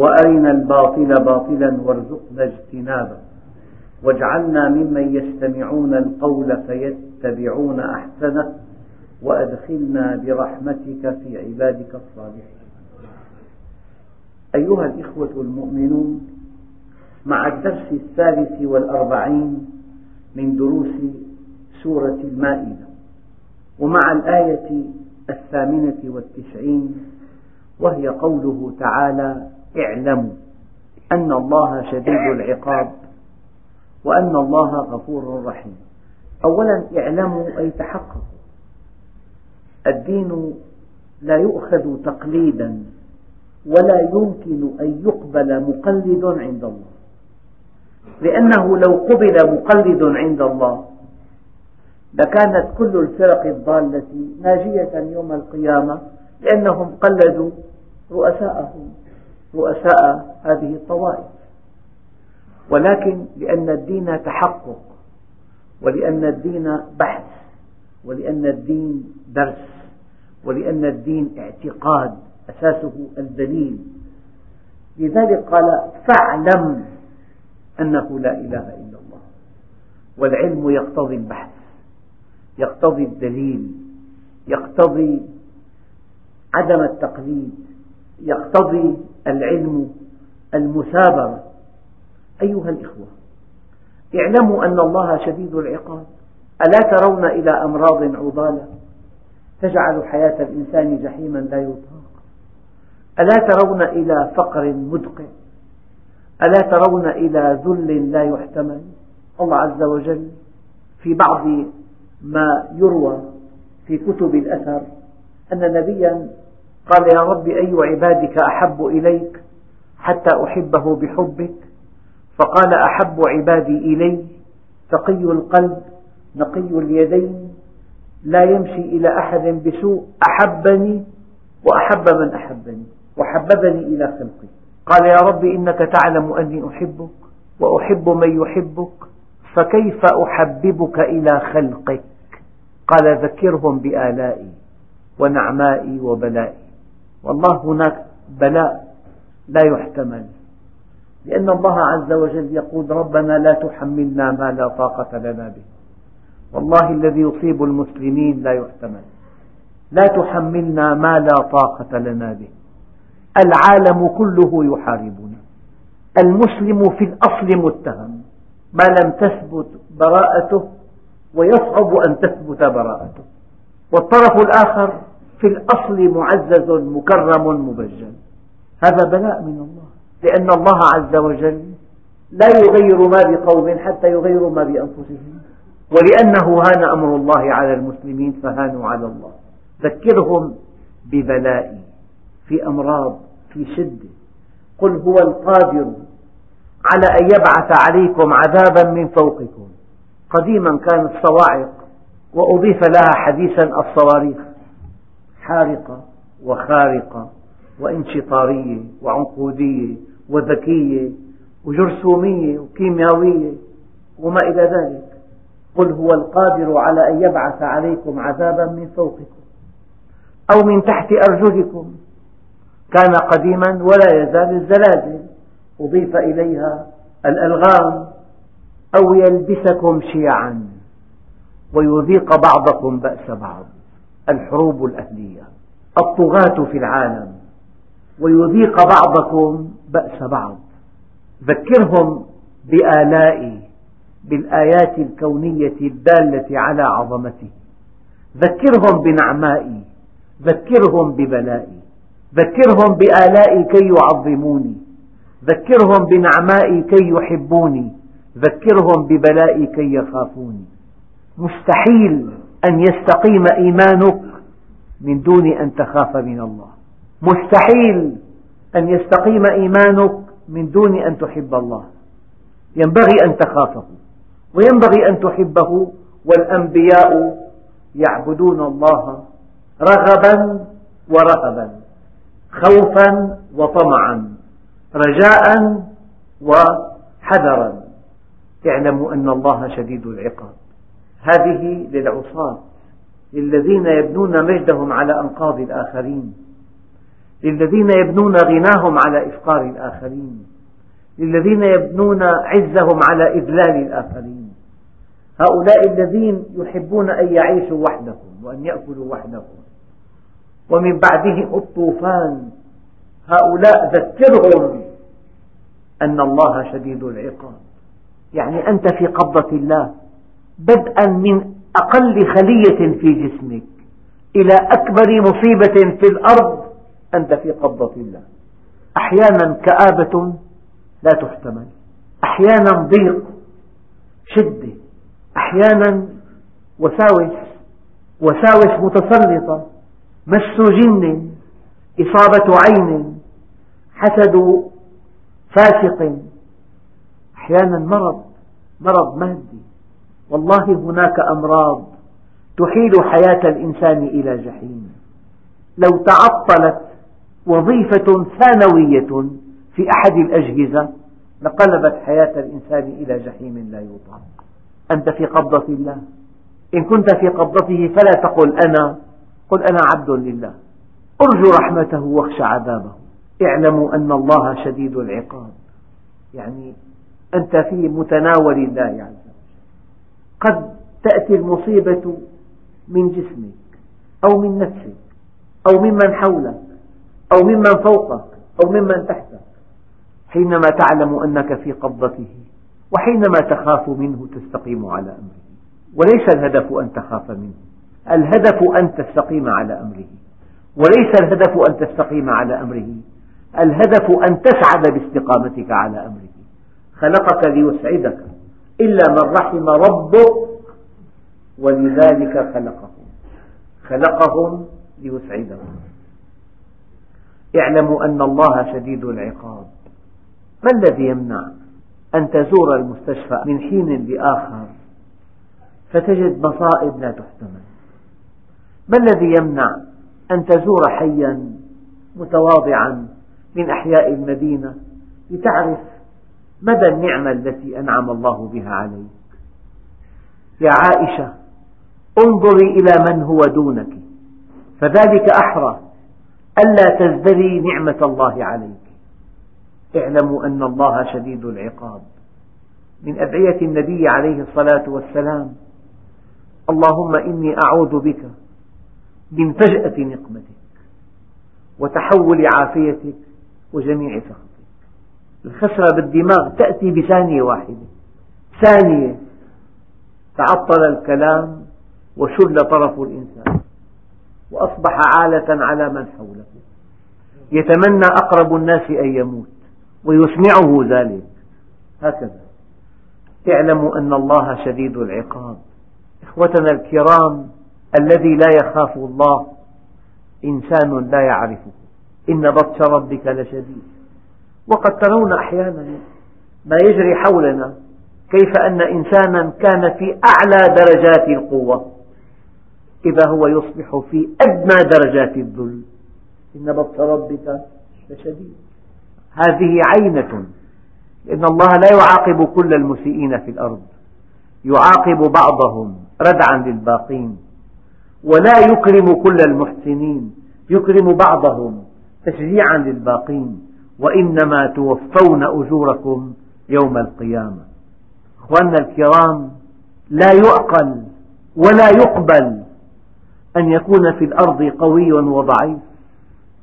وأرنا الباطل باطلا وارزقنا اجتنابه. واجعلنا ممن يستمعون القول فيتبعون أحسنه وأدخلنا برحمتك في عبادك الصالحين. أيها الإخوة المؤمنون مع الدرس الثالث والأربعين من دروس سورة المائدة ومع الآية الثامنة والتسعين وهي قوله تعالى اعلموا أن الله شديد العقاب وأن الله غفور رحيم. أولا اعلموا أي تحققوا. الدين لا يؤخذ تقليدا ولا يمكن أن يقبل مقلد عند الله. لأنه لو قبل مقلد عند الله لكانت كل الفرق الضالة ناجية يوم القيامة لأنهم قلدوا رؤساءهم. رؤساء هذه الطوائف. ولكن لأن الدين تحقق ولأن الدين بحث ولأن الدين درس ولأن الدين اعتقاد أساسه الدليل. لذلك قال فاعلم أنه لا إله إلا الله. والعلم يقتضي البحث يقتضي الدليل يقتضي عدم التقليد يقتضي العلم المثابرة. أيها الإخوة اعلموا أن الله شديد العقاب. ألا ترون إلى أمراض عضالة تجعل حياة الإنسان جحيما لا يطاق؟ ألا ترون إلى فقر مدقع؟ ألا ترون إلى ذل لا يحتمل؟ الله عز وجل في بعض ما يروى في كتب الأثر أن نبيا قال يا رب أي عبادك أحب إليك حتى أحبه بحبك؟ فقال أحب عبادي إلي تقي القلب نقي اليدين لا يمشي إلى أحد بسوء أحبني وأحب من أحبني وحببني إلى خلقي. قال يا رب إنك تعلم أني أحبك وأحب من يحبك فكيف أحببك إلى خلقك؟ قال ذكرهم بآلائي ونعمائي وبلائي. والله هناك بلاء لا يحتمل. لأن الله عز وجل يقول ربنا لا تحملنا ما لا طاقة لنا به. والله الذي يصيب المسلمين لا يحتمل. لا تحملنا ما لا طاقة لنا به. العالم كله يحاربنا. المسلم في الأصل متهم. ما لم تثبت براءته ويصعب أن تثبت براءته. والطرف الآخر في الأصل معزز مكرم مبجل. هذا بلاء من الله. لأن الله عز وجل لا يغير ما بقوم حتى يغيروا ما بأنفسهم. ولأنه هان أمر الله على المسلمين فهانوا على الله. ذكرهم ببلائي في أمراض في شدة. قل هو القادر على أن يبعث عليكم عذابا من فوقكم. قديما كانت صواعق وأضيف لها حديثا الصواريخ. حارقة وخارقة وانشطارية وعنقودية وذكية وجرثومية وكيميائية وما إلى ذلك. قل هو القادر على أن يبعث عليكم عذابا من فوقكم أو من تحت أرجلكم. كان قديما ولا يزال الزلازل. أضيف إليها الألغام. أو يلبسكم شيعا. ويذيق بعضكم بأس بعض. الحروب الأهلية الطغاة في العالم ويذيق بعضكم بأس بعض. ذكرهم بآلائي بالآيات الكونية الدالة على عظمته. ذكرهم بنعمائي ذكرهم ببلائي ذكرهم بآلائي كي يعظموني. ذكرهم بنعمائي كي يحبوني. ذكرهم ببلائي كي يخافوني. مستحيل أن يستقيم إيمانك من دون أن تخاف من الله. مستحيل أن يستقيم إيمانك من دون أن تحب الله. ينبغي أن تخافه. وينبغي أن تحبه والأنبياء يعبدون الله رغبا ورهبا خوفا وطمعا رجاء وحذرا. اعلموا أن الله شديد العقاب. هذه للعصاة للذين يبنون مجدهم على أنقاض الآخرين للذين يبنون غناهم على إفقار الآخرين للذين يبنون عزهم على إذلال الآخرين. هؤلاء الذين يحبون أن يعيشوا وحدهم وأن يأكلوا وحدهم. ومن بعدهم الطوفان. هؤلاء ذكرهم أن الله شديد العقاب. يعني أنت في قبضة الله. بدءا من أقل خلية في جسمك إلى أكبر مصيبة في الأرض أنت في قبضة الله. أحيانا كآبة لا تحتمل أحيانا ضيق شدة أحيانا وساوس وساوس متسلطة مس جن إصابة عين حسد فاسق أحيانا مرض مرض مادي والله هناك أمراض تحيل حياة الإنسان إلى جحيم. لو تعطلت وظيفة ثانوية في أحد الأجهزة لقلبت حياة الإنسان إلى جحيم لا يطاق. أنت في قبضة الله. إن كنت في قبضته فلا تقل أنا قل أنا عبد لله. ارجو رحمته واخشى عذابه. اعلموا أن الله شديد العقاب. يعني أنت في متناول الله عز يعني. قد تأتي المصيبة من جسمك أو من نفسك أو ممن حولك أو ممن فوقك أو ممن تحتك حينما تعلم أنك في قبضته وحينما تخاف منه تستقيم على أمره. وليس الهدف أن تخاف منه الهدف أن تستقيم على أمره. وليس الهدف أن تستقيم على أمره الهدف أن تسعد باستقامتك على أمره. خلقك ليسعدك. إلا من رحم ربك ولذلك خلقهم. خلقهم ليسعدهم. اعلموا أن الله شديد العقاب. ما الذي يمنع أن تزور المستشفى من حين لآخر؟ فتجد مصائب لا تحتمل. ما الذي يمنع أن تزور حيا متواضعا من أحياء المدينة لتعرف مدى النعمة التي أنعم الله بها عليك؟ يا عائشة انظري إلى من هو دونك. فذلك أحرى ألا تزدري نعمة الله عليك. اعلموا أن الله شديد العقاب. من أدعية النبي عليه الصلاة والسلام اللهم إني أعوذ بك من فجأة نقمتك وتحول عافيتك وجميع سخطك الخسرة بالدماغ تأتي بثانية واحدة. ثانية تعطل الكلام وشل طرف الإنسان. وأصبح عالة على من حوله. يتمنى أقرب الناس أن يموت ويسمعه ذلك. هكذا. اعلموا أن الله شديد العقاب. إخوتنا الكرام الذي لا يخاف الله إنسان لا يعرفه. إن بطش ربك لشديد. وقد ترون أحيانا ما يجري حولنا كيف أن إنسانا كان في أعلى درجات القوة. إذا هو يصبح في أدنى درجات الذل. إن بطش ربك لشديد. هذه عينة. لأن الله لا يعاقب كل المسيئين في الأرض. يعاقب بعضهم ردعا للباقين. ولا يكرم كل المحسنين. يكرم بعضهم تشجيعا للباقين. وإنما توفون أجوركم يوم القيامة. أخواننا الكرام لا يعقل ولا يقبل أن يكون في الأرض قوي وضعيف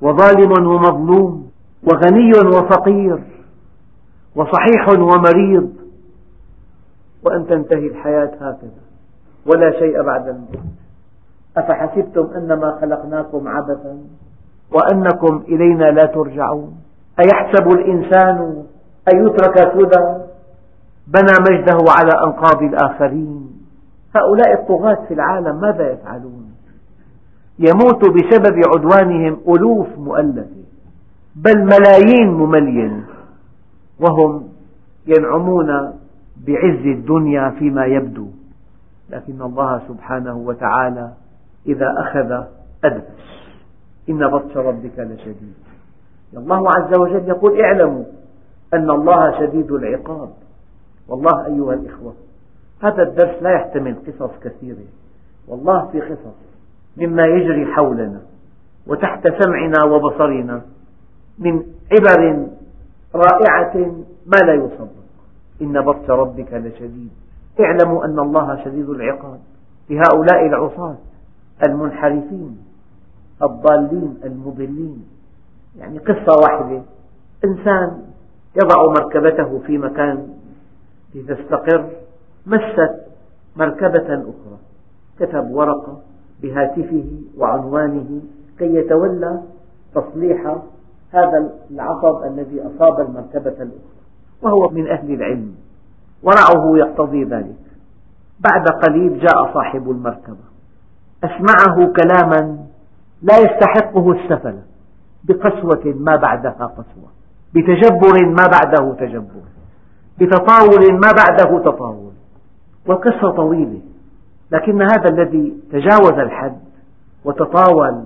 وظالم ومظلوم وغني وفقير وصحيح ومريض وأن تنتهي الحياة هكذا ولا شيء بعد الموت. أفحسبتم أنما خلقناكم عبثا وأنكم إلينا لا ترجعون؟ أيحسب الإنسان أن يترك سدى بنى مجده على أنقاض الآخرين؟ هؤلاء الطغاة في العالم ماذا يفعلون؟ يموت بسبب عدوانهم ألوف مؤلفة بل ملايين مملين وهم ينعمون بعز الدنيا فيما يبدو. لكن الله سبحانه وتعالى إذا أخذ أدبس إن بطش ربك لشديد. الله عز وجل يقول اعلموا أن الله شديد العقاب. والله أيها الإخوة هذا الدرس لا يحتمل قصص كثيرة. والله في قصص مما يجري حولنا وتحت سمعنا وبصرنا من عبر رائعة ما لا يصدق. إن بطش ربك لشديد. اعلموا أن الله شديد العقاب. لهؤلاء العصاة المنحرفين الضالين المضلين. يعني قصة واحدة. إنسان يضع مركبته في مكان لتستقر مست مركبة أخرى كتب ورقة بهاتفه وعنوانه كي يتولى تصليح هذا العطب الذي أصاب المركبة الأخرى وهو من أهل العلم ورعه يقتضي ذلك. بعد قليل جاء صاحب المركبة أسمعه كلاما لا يستحقه السفل. بقسوة ما بعدها قسوة. بتجبر ما بعده تجبر. بتطاول ما بعده تطاول. والقصة طويلة. لكن هذا الذي تجاوز الحد وتطاول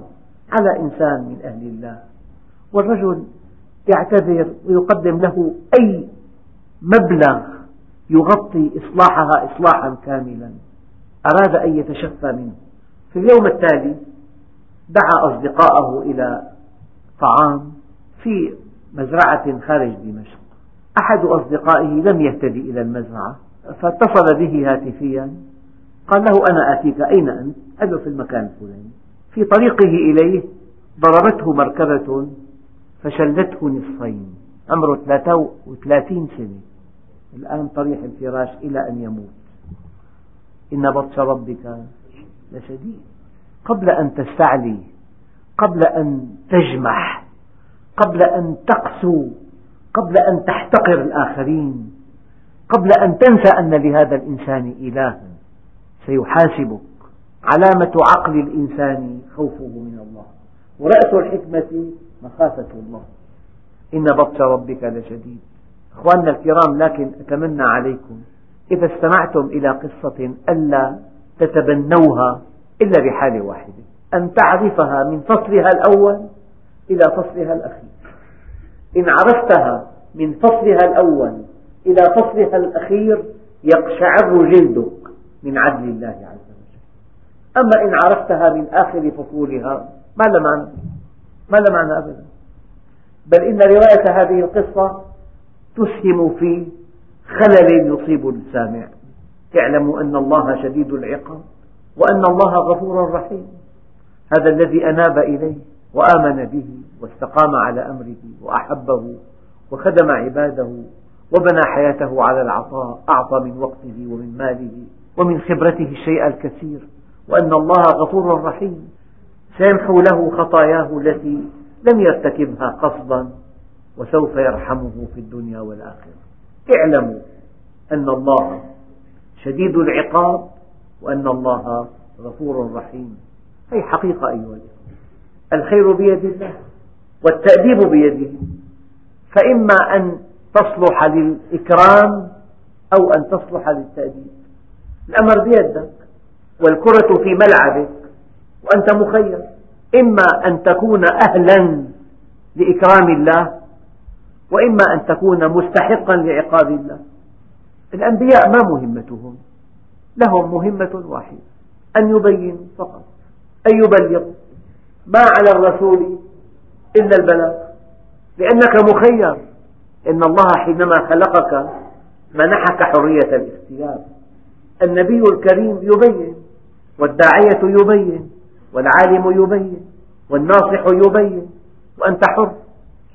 على إنسان من أهل الله. والرجل يعتذر ويقدم له أي مبلغ يغطي إصلاحها إصلاحا كاملا. أراد أن يتشفى منه. في اليوم التالي دعا أصدقاءه إلى طعام في مزرعة خارج دمشق. أحد أصدقائه لم يهتدي إلى المزرعة فاتصل به هاتفيا قال له أنا آتيك أين أنت؟ قال له في المكان الفلاني. في طريقه إليه ضربته مركبة فشلته نصفين عمره 33 سنة. الآن طريح الفراش إلى أن يموت. إن بطش ربك لشديد. قبل أن تستعلي قبل أن تجمح قبل أن تقسو قبل أن تحتقر الآخرين قبل أن تنسى أن لهذا الإنسان إلها سيحاسبك. علامة عقل الإنسان خوفه من الله. ورأس الحكمة مخافة الله. إن بطش ربك لشديد. أخواننا الكرام لكن أتمنى عليكم إذا استمعتم إلى قصة ألا تتبنوها إلا بحالة واحدة. أن تعرفها من فصلها الأول إلى فصلها الأخير. إن عرفتها من فصلها الأول إلى فصلها الأخير يقشعر جلدك من عدل الله عز وجل. أما إن عرفتها من آخر فصولها ما لها معنى؟ ما لها معنى أبدا. بل إن رواية هذه القصة تسهم في خلل يصيب السامع. اعلموا أن الله شديد العقاب وأن الله غفور رحيم. هذا الذي أناب إليه وآمن به واستقام على أمره وأحبه وخدم عباده وبنى حياته على العطاء أعطى من وقته ومن ماله ومن خبرته الشيء الكثير. وأن الله غفور رحيم. سيمحو له خطاياه التي لم يرتكبها قصدا وسوف يرحمه في الدنيا والآخرة. اعلموا أن الله شديد العقاب وأن الله غفور رحيم. هذه حقيقة أيها الأخوة. الخير بيد الله والتأديب بيده. فإما أن تصلح للإكرام أو أن تصلح للتأديب. الأمر بيدك والكرة في ملعبك وأنت مخير. إما أن تكون أهلا لإكرام الله وإما أن تكون مستحقا لعقاب الله. الأنبياء ما مهمتهم. لهم مهمة واحدة أن يبين فقط. أن يبلغ ما على الرسول إلا البلاغ. لأنك مخير. إن الله حينما خلقك منحك حرية الاختيار. النبي الكريم يبين والداعية يبين والعالم يبين والناصح يبين. وأنت حر.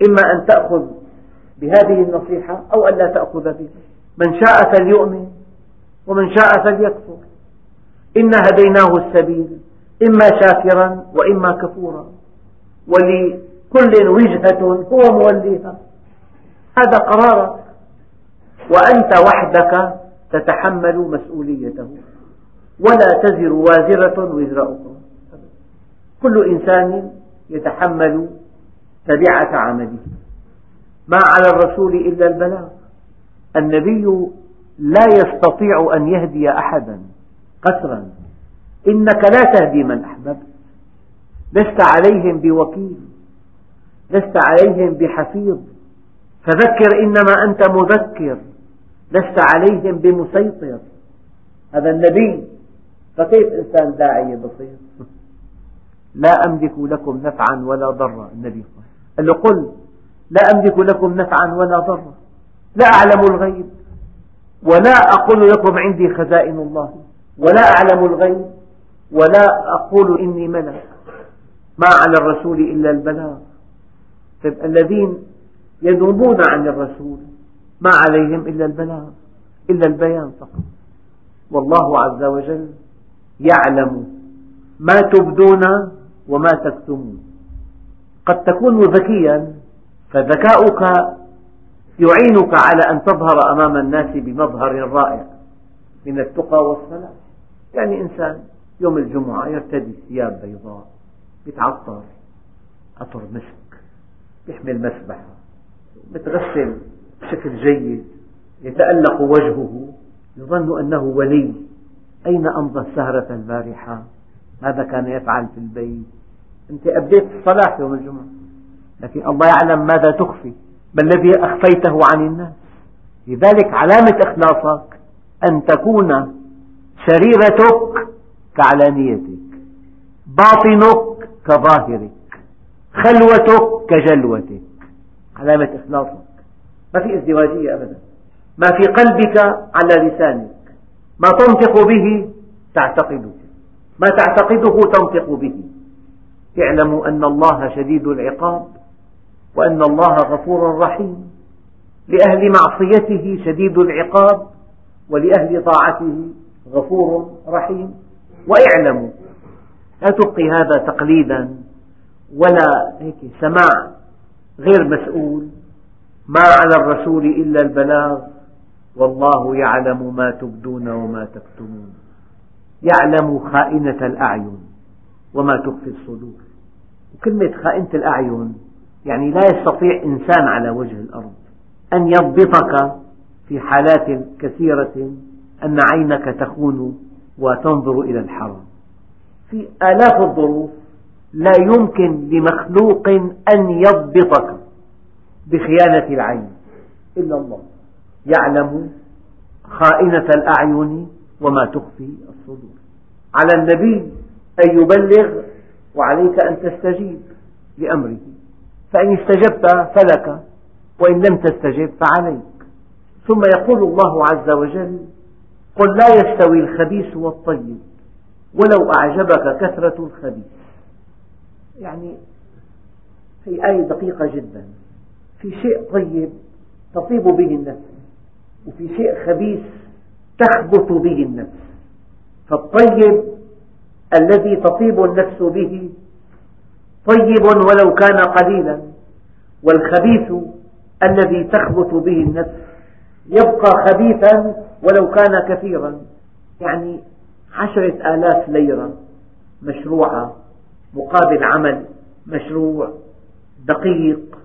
إما أن تأخذ بهذه النصيحة أو أن لا تأخذ بها. من شاء فليؤمن ومن شاء فليكفر. إنا هديناه السبيل. إما شاكرا وإما كفورا. ولكل وجهة هو موليها. هذا قرارك. وأنت وحدك تتحمل مسؤوليته. ولا تزر وازرة وزر أخرى. كل إنسان يتحمل تبعة عمله. ما على الرسول إلا البلاغ. النبي لا يستطيع أن يهدي أحدا قسرا. إنك لا تهدي من أحببت. لست عليهم بوكيل لست عليهم بحفيظ. فذكر إنما أنت مذكر لست عليهم بمسيطر. هذا النبي فكيف إنسان داعية بسيط لا أملك لكم نفعا ولا ضرا النبي قال له قل لا أملك لكم نفعا ولا ضرا. لا أعلم الغيب ولا أقول لكم عندي خزائن الله ولا أعلم الغيب. ولا أقول إني ملك. ما على الرسول إلا البلاغ. طيب الذين ينوبون عن الرسول ما عليهم إلا البلاغ إلا البيان فقط. والله عز وجل يعلم ما تبدون وما تكتمون. قد تكون ذكيا فذكاؤك يعينك على أن تظهر أمام الناس بمظهر رائع من التقى والصلاح يعني إنسان يوم الجمعة يرتدي ثياب بيضاء يتعطر عطر مسك يحمل مسبحة متغسل بشكل جيد يتألق وجهه يظن أنه ولي. أين أمضى السهرة البارحة؟ ماذا كان يفعل في البيت؟ أنت أبديت الصلاة يوم الجمعة. لكن الله يعلم ماذا تخفي. ما الذي أخفيته عن الناس؟ لذلك علامة إخلاصك أن تكون سريرتك كعلانيتك. باطنك كظاهرك. خلوتك كجلوتك. علامة إخلاصك. ما في ازدواجية أبدا. ما في قلبك على لسانك. ما تنطق به تعتقده ما تعتقده تنطق به. اعلموا أن الله شديد العقاب وأن الله غفور رحيم. لأهل معصيته شديد العقاب ولأهل طاعته غفور رحيم. واعلموا لا تبقي هذا تقليدا ولا هيك سماع غير مسؤول. ما على الرسول إلا البلاغ. والله يعلم ما تبدون وما تكتمون. يعلم خائنة الأعين وما تخفي الصدور. وكلمة خائنة الأعين يعني لا يستطيع إنسان على وجه الأرض أن يضبطك في حالات كثيرة أن عينك تخون وتنظر إلى الحرام في آلاف الظروف لا يمكن لمخلوق أن يضبطك بخيانة العين. إلا الله. يعلم خائنة الأعين وما تخفي الصدور. على النبي أن يبلغ وعليك أن تستجيب لأمره. فإن استجبت فلك وإن لم تستجب فعليك. ثم يقول الله عز وجل قل لا يستوي الخبيث والطيب ولو أعجبك كثرة الخبيث. يعني هي آية دقيقة جدا. في شيء طيب تطيب به النفس وفي شيء خبيث تخبط به النفس. فالطيب الذي تطيب النفس به طيب ولو كان قليلا والخبيث الذي تخبط به النفس يبقى خبيثا ولو كان كثيرا يعني عشرة آلاف ليرة مشروعة مقابل عمل مشروع دقيق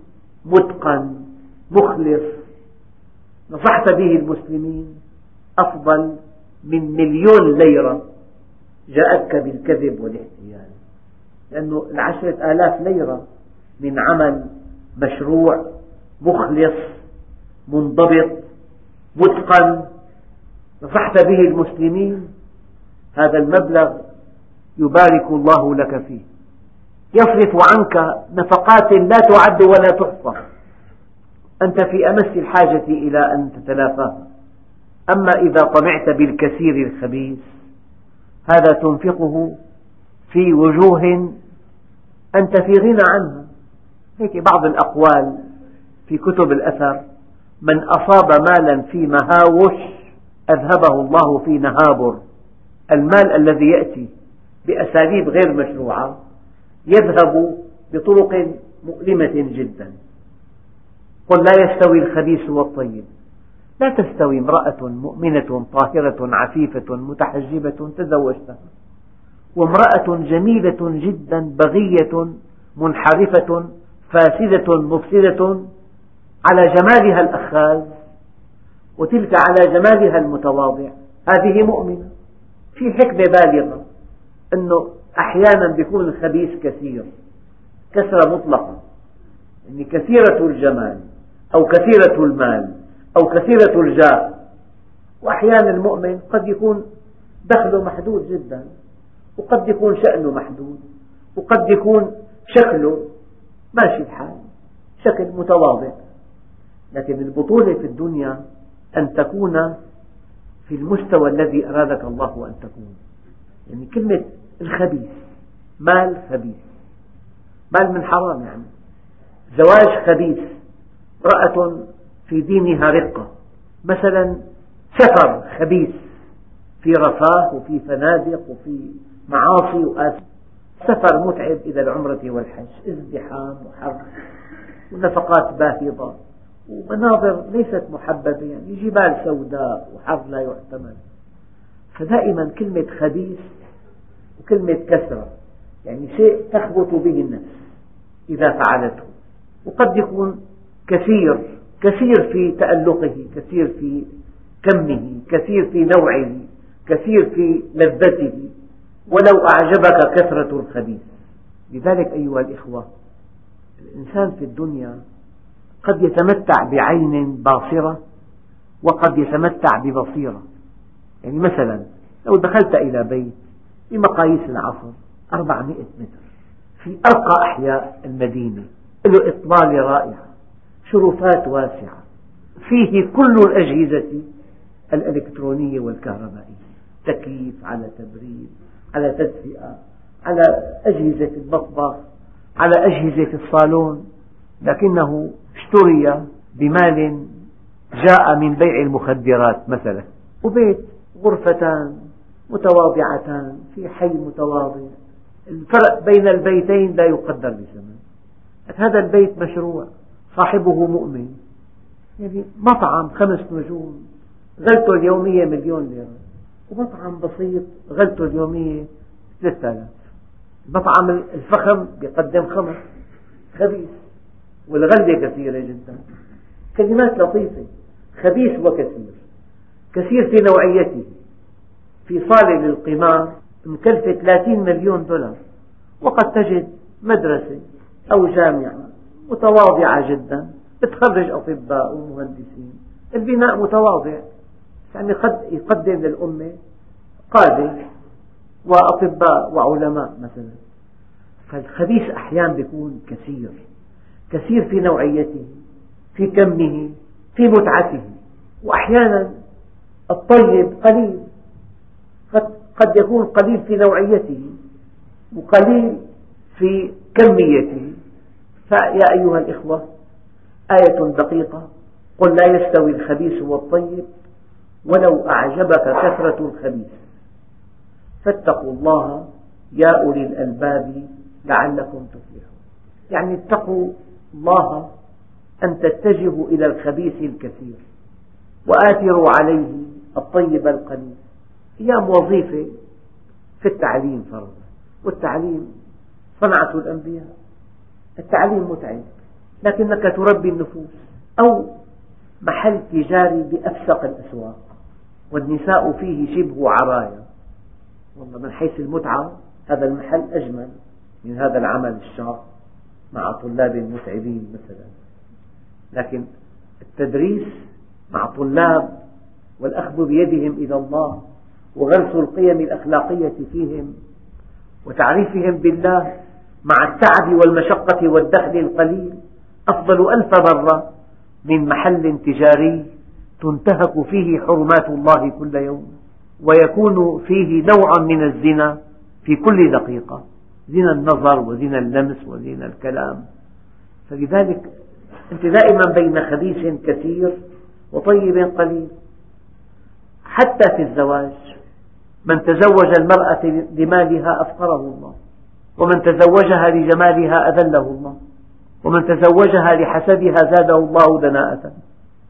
متقن مخلص نصحت به المسلمين أفضل من مليون ليرة جاءتك بالكذب والاحتيال. لأنه العشرة آلاف ليرة من عمل مشروع مخلص منضبط متقن نصحت به المسلمين هذا المبلغ يبارك الله لك فيه. يصرف عنك نفقات لا تعد ولا تحصى. أنت في أمس الحاجة إلى أن تتلافاها أما إذا طمعت بالكثير الخبيث هذا تنفقه في وجوه أنت في غنى عنها. هيك بعض الأقوال في كتب الأثر من أصاب مالا في مهاوش أذهبه الله في نهابر. المال الذي يأتي بأساليب غير مشروعة يذهب بطرق مؤلمة جدا. قل لا يستوي الخبيث والطيب. لا تستوي امرأة مؤمنة طاهرة عفيفة متحجبة تزوجتها وامرأة جميلة جدا بغية منحرفة فاسدة مفسدة على جمالها الأخاذ. وتلك على جمالها المتواضع. هذه مؤمنة. في حكمة بالغة أنه أحيانا يكون الخبيث كثير كثرة مطلقة. يعني كثيرة الجمال أو كثيرة المال أو كثيرة الجاه. وأحيانا المؤمن قد يكون دخله محدود جدا وقد يكون شأنه محدود وقد يكون شكله ماشي الحال شكل متواضع. لكن البطولة في الدنيا أن تكون في المستوى الذي أرادك الله أن تكون. يعني كلمة الخبيث مال خبيث. مال من حرام يعني. زواج خبيث امرأة في دينها رقة. مثلا سفر خبيث في رفاه وفي فنادق وفي معاصي وآثام سفر متعب إلى العمرة والحج ازدحام وحر ونفقات باهظة. ومناظر ليست محببة يعني جبال سوداء وحر لا يحتمل. فدائما كلمة خبيث وكلمة كثرة يعني شيء تخبط به النفس إذا فعلته. وقد يكون كثير كثير في تألقه كثير في كمه كثير في نوعه كثير في لذته ولو أعجبك كثرة الخبيث. لذلك أيها الإخوة الإنسان في الدنيا قد يتمتع بعين باصرة وقد يتمتع ببصيرة. يعني مثلا لو دخلت إلى بيت بمقاييس العصر 400 متر في أرقى أحياء المدينة له إطلالة رائعة شرفات واسعة فيه كل الأجهزة الإلكترونية والكهربائية تكييف على تبريد على تدفئة على أجهزة المطبخ على أجهزة الصالون لكنه اشتري بمال جاء من بيع المخدرات مثلا وبيت غرفتان متواضعتان في حي متواضع. الفرق بين البيتين لا يقدر بثمن هذا البيت مشروع صاحبه مؤمن. يعني مطعم خمس نجوم غلته اليومية مليون ليرة. ومطعم بسيط غلته اليومية ثلاثة آلاف. المطعم الفخم يقدم خمس خبيث. والغلة كثيرة جدا. كلمات لطيفة خبيث وكثير. كثير في نوعيته. في صالة للقمار مكلفة 30 مليون دولار. وقد تجد مدرسة أو جامعة متواضعة جدا. تخرج أطباء ومهندسين. البناء متواضع. يعني قد يقدم للأمة قادة وأطباء وعلماء مثلا. فالخبيث أحيانا يكون كثير. كثير في نوعيته في كمه في متعته وأحيانا الطيب قليل قد يكون قليل في نوعيته وقليل في كميته. فيا أيها الإخوة آية دقيقة. قل لا يستوي الخبيث والطيب ولو أعجبك كثرة الخبيث. فاتقوا الله يا أولي الألباب لعلكم تفلحون. يعني اتقوا الله أن تتجهوا إلى الخبيث الكثير. وآثروا عليه الطيب القليل. هي وظيفة في التعليم فرضا. والتعليم صنعة الأنبياء. التعليم متعب. لكنك تربي النفوس أو محل تجاري بأفسق الأسواق. والنساء فيه شبه عرايا والله من حيث المتعة هذا المحل أجمل من هذا العمل الشاق. مع طلاب متعبين مثلا. لكن التدريس مع طلاب والأخذ بيدهم إلى الله وغرس القيم الأخلاقية فيهم وتعريفهم بالله مع التعب والمشقة والدخل القليل أفضل ألف مرة من محل تجاري تنتهك فيه حرمات الله كل يوم ويكون فيه نوع من الزنا في كل دقيقة. زنا النظر وزنا اللمس وزنا الكلام. فلذلك أنت دائما بين خبيث كثير وطيب قليل. حتى في الزواج من تزوج المرأة لمالها أفقره الله ومن تزوجها لجمالها أذله الله ومن تزوجها لحسبها زاده الله دناءة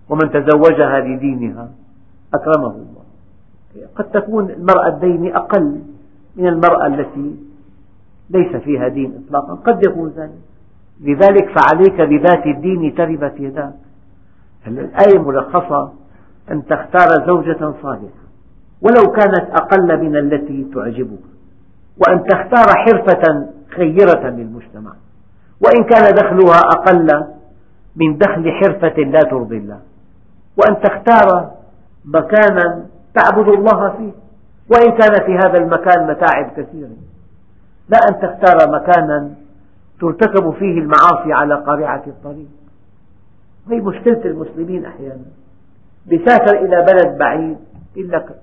ومن تزوجها لدينها أكرمه الله. قد تكون المرأة الدين أقل من المرأة التي ليس فيها دين إطلاقا. قد يكون ذلك. لذلك فعليك بذات الدين تربت يداك. الآية ملخصة أن تختار زوجة صالحة. ولو كانت أقل من التي تعجبك. وأن تختار حرفة خيرة للمجتمع. وإن كان دخلها أقل من دخل حرفة لا ترضي الله. وأن تختار مكانا تعبد الله فيه. وإن كان في هذا المكان متاعب كثيرة لا أن تختار مكانا ترتكب فيه المعاصي على قارعة الطريق. هي مشكلة المسلمين أحيانا. بيسافر إلى بلد بعيد يقول لك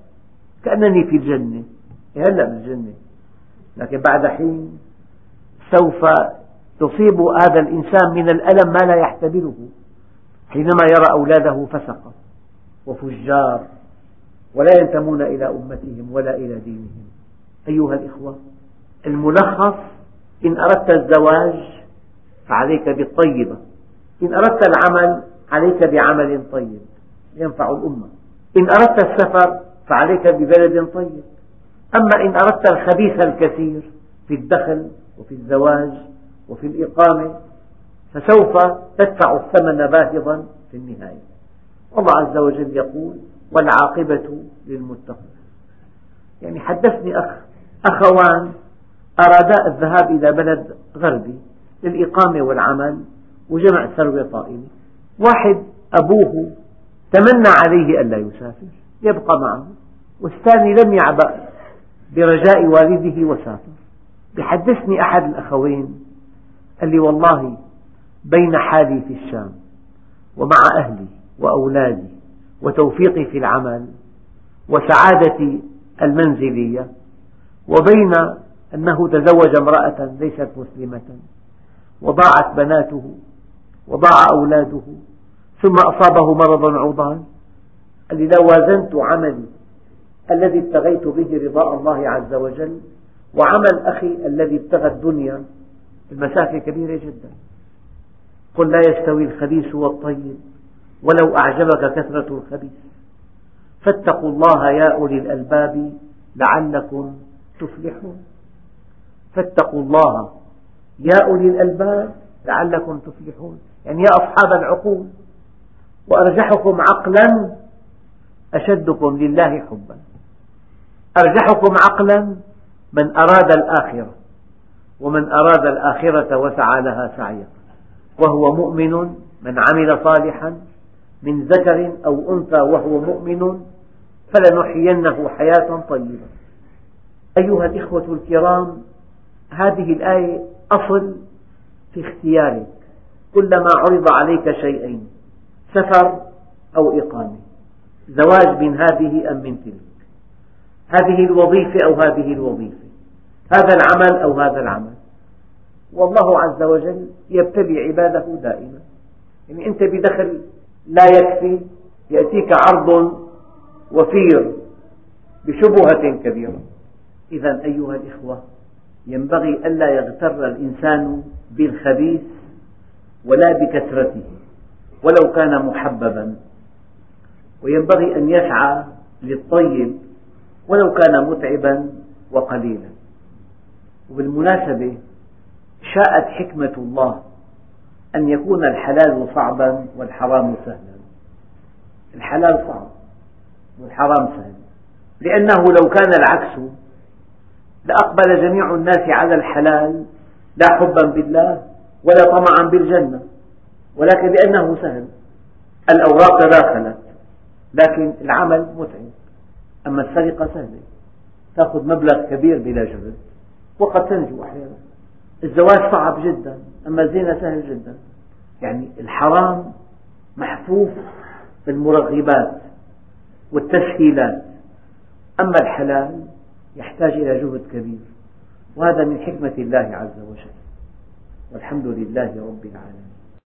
كأنني في الجنة. هلأ بالجنة. لكن بعد حين سوف يصيب هذا الإنسان من الألم ما لا يحتمله حينما يرى أولاده فسقة وفجار ولا ينتمون إلى أمتهم ولا إلى دينهم. أيها الإخوة الملخص إن أردت الزواج فعليك بالطيبة إن أردت العمل عليك بعمل طيب ينفع الأمة إن أردت السفر فعليك ببلد طيب. أما إن أردت الخبيث الكثير في الدخل وفي الزواج وفي الإقامة فسوف تدفع الثمن باهظا في النهاية. الله عز وجل يقول والعاقبة للمتقين. يعني حدثني أخ أخوان أرادا الذهاب إلى بلد غربي للإقامة والعمل وجمع ثروة طائلة. واحد أبوه تمنى عليه ألا يسافر يبقى معه والثاني لم يعبأ برجاء والده وسافر. بحدثني أحد الأخوين قال لي والله بين حالي في الشام ومع أهلي وأولادي وتوفيقي في العمل وسعادتي المنزلية وبين أنه تزوج امرأة ليست مسلمة وضاعت بناته وضاع أولاده ثم أصابه مرض عضال. قال لي لو وازنت عملي الذي ابتغيت به رضاء الله عز وجل وعمل أخي الذي ابتغى الدنيا. المسافة كبيرة جدا. قل لا يستوي الخبيث والطيب ولو أعجبك كثرة الخبيث. فاتقوا الله يا أولي الألباب لعلكم تفلحون. فاتقوا الله. يا أولي الألباب لعلكم تفلحون. يعني يا أصحاب العقول وأرجحكم عقلا أشدكم لله حبا. أرجحكم عقلا من أراد الآخرة ومن أراد الآخرة وسعى لها سعيا. وهو مؤمن من عمل صالحا من ذكر أو أنثى وهو مؤمن فلنحيينه حياة طيبة. أيها الإخوة الكرام هذه الآية أصل في اختيارك. كلما عرض عليك شيئين سفر أو إقامة. زواج من هذه أم من تلك؟ هذه الوظيفة أو هذه الوظيفة؟ هذا العمل أو هذا العمل؟ والله عز وجل يبتلي عباده دائما. يعني أنت بدخل لا يكفي يأتيك عرض وفير بشبهة كبيرة. إذا أيها الإخوة ينبغي ألا يغتر الإنسان بالخبيث ولا بكثرته ولو كان محببا. وينبغي أن يسعى للطيب ولو كان متعبا وقليلا. وبالمناسبة شاءت حكمة الله أن يكون الحلال صعبا والحرام سهلا. الحلال صعب والحرام سهل. لأنه لو كان العكس لأقبل جميع الناس على الحلال لا حبا بالله ولا طمعا بالجنة ولكن لأنه سهل. الأوراق تداخلت لكن العمل متعب. أما السرقة سهلة. تأخذ مبلغ كبير بلا جهد وقد تنجو أحيانا. الزواج صعب جدا أما الزنا سهل جدا. يعني الحرام محفوف بالمرغبات والتسهيلات. أما الحلال يحتاج إلى جهد كبير. وهذا من حكمة الله عز وجل. والحمد لله رب العالمين.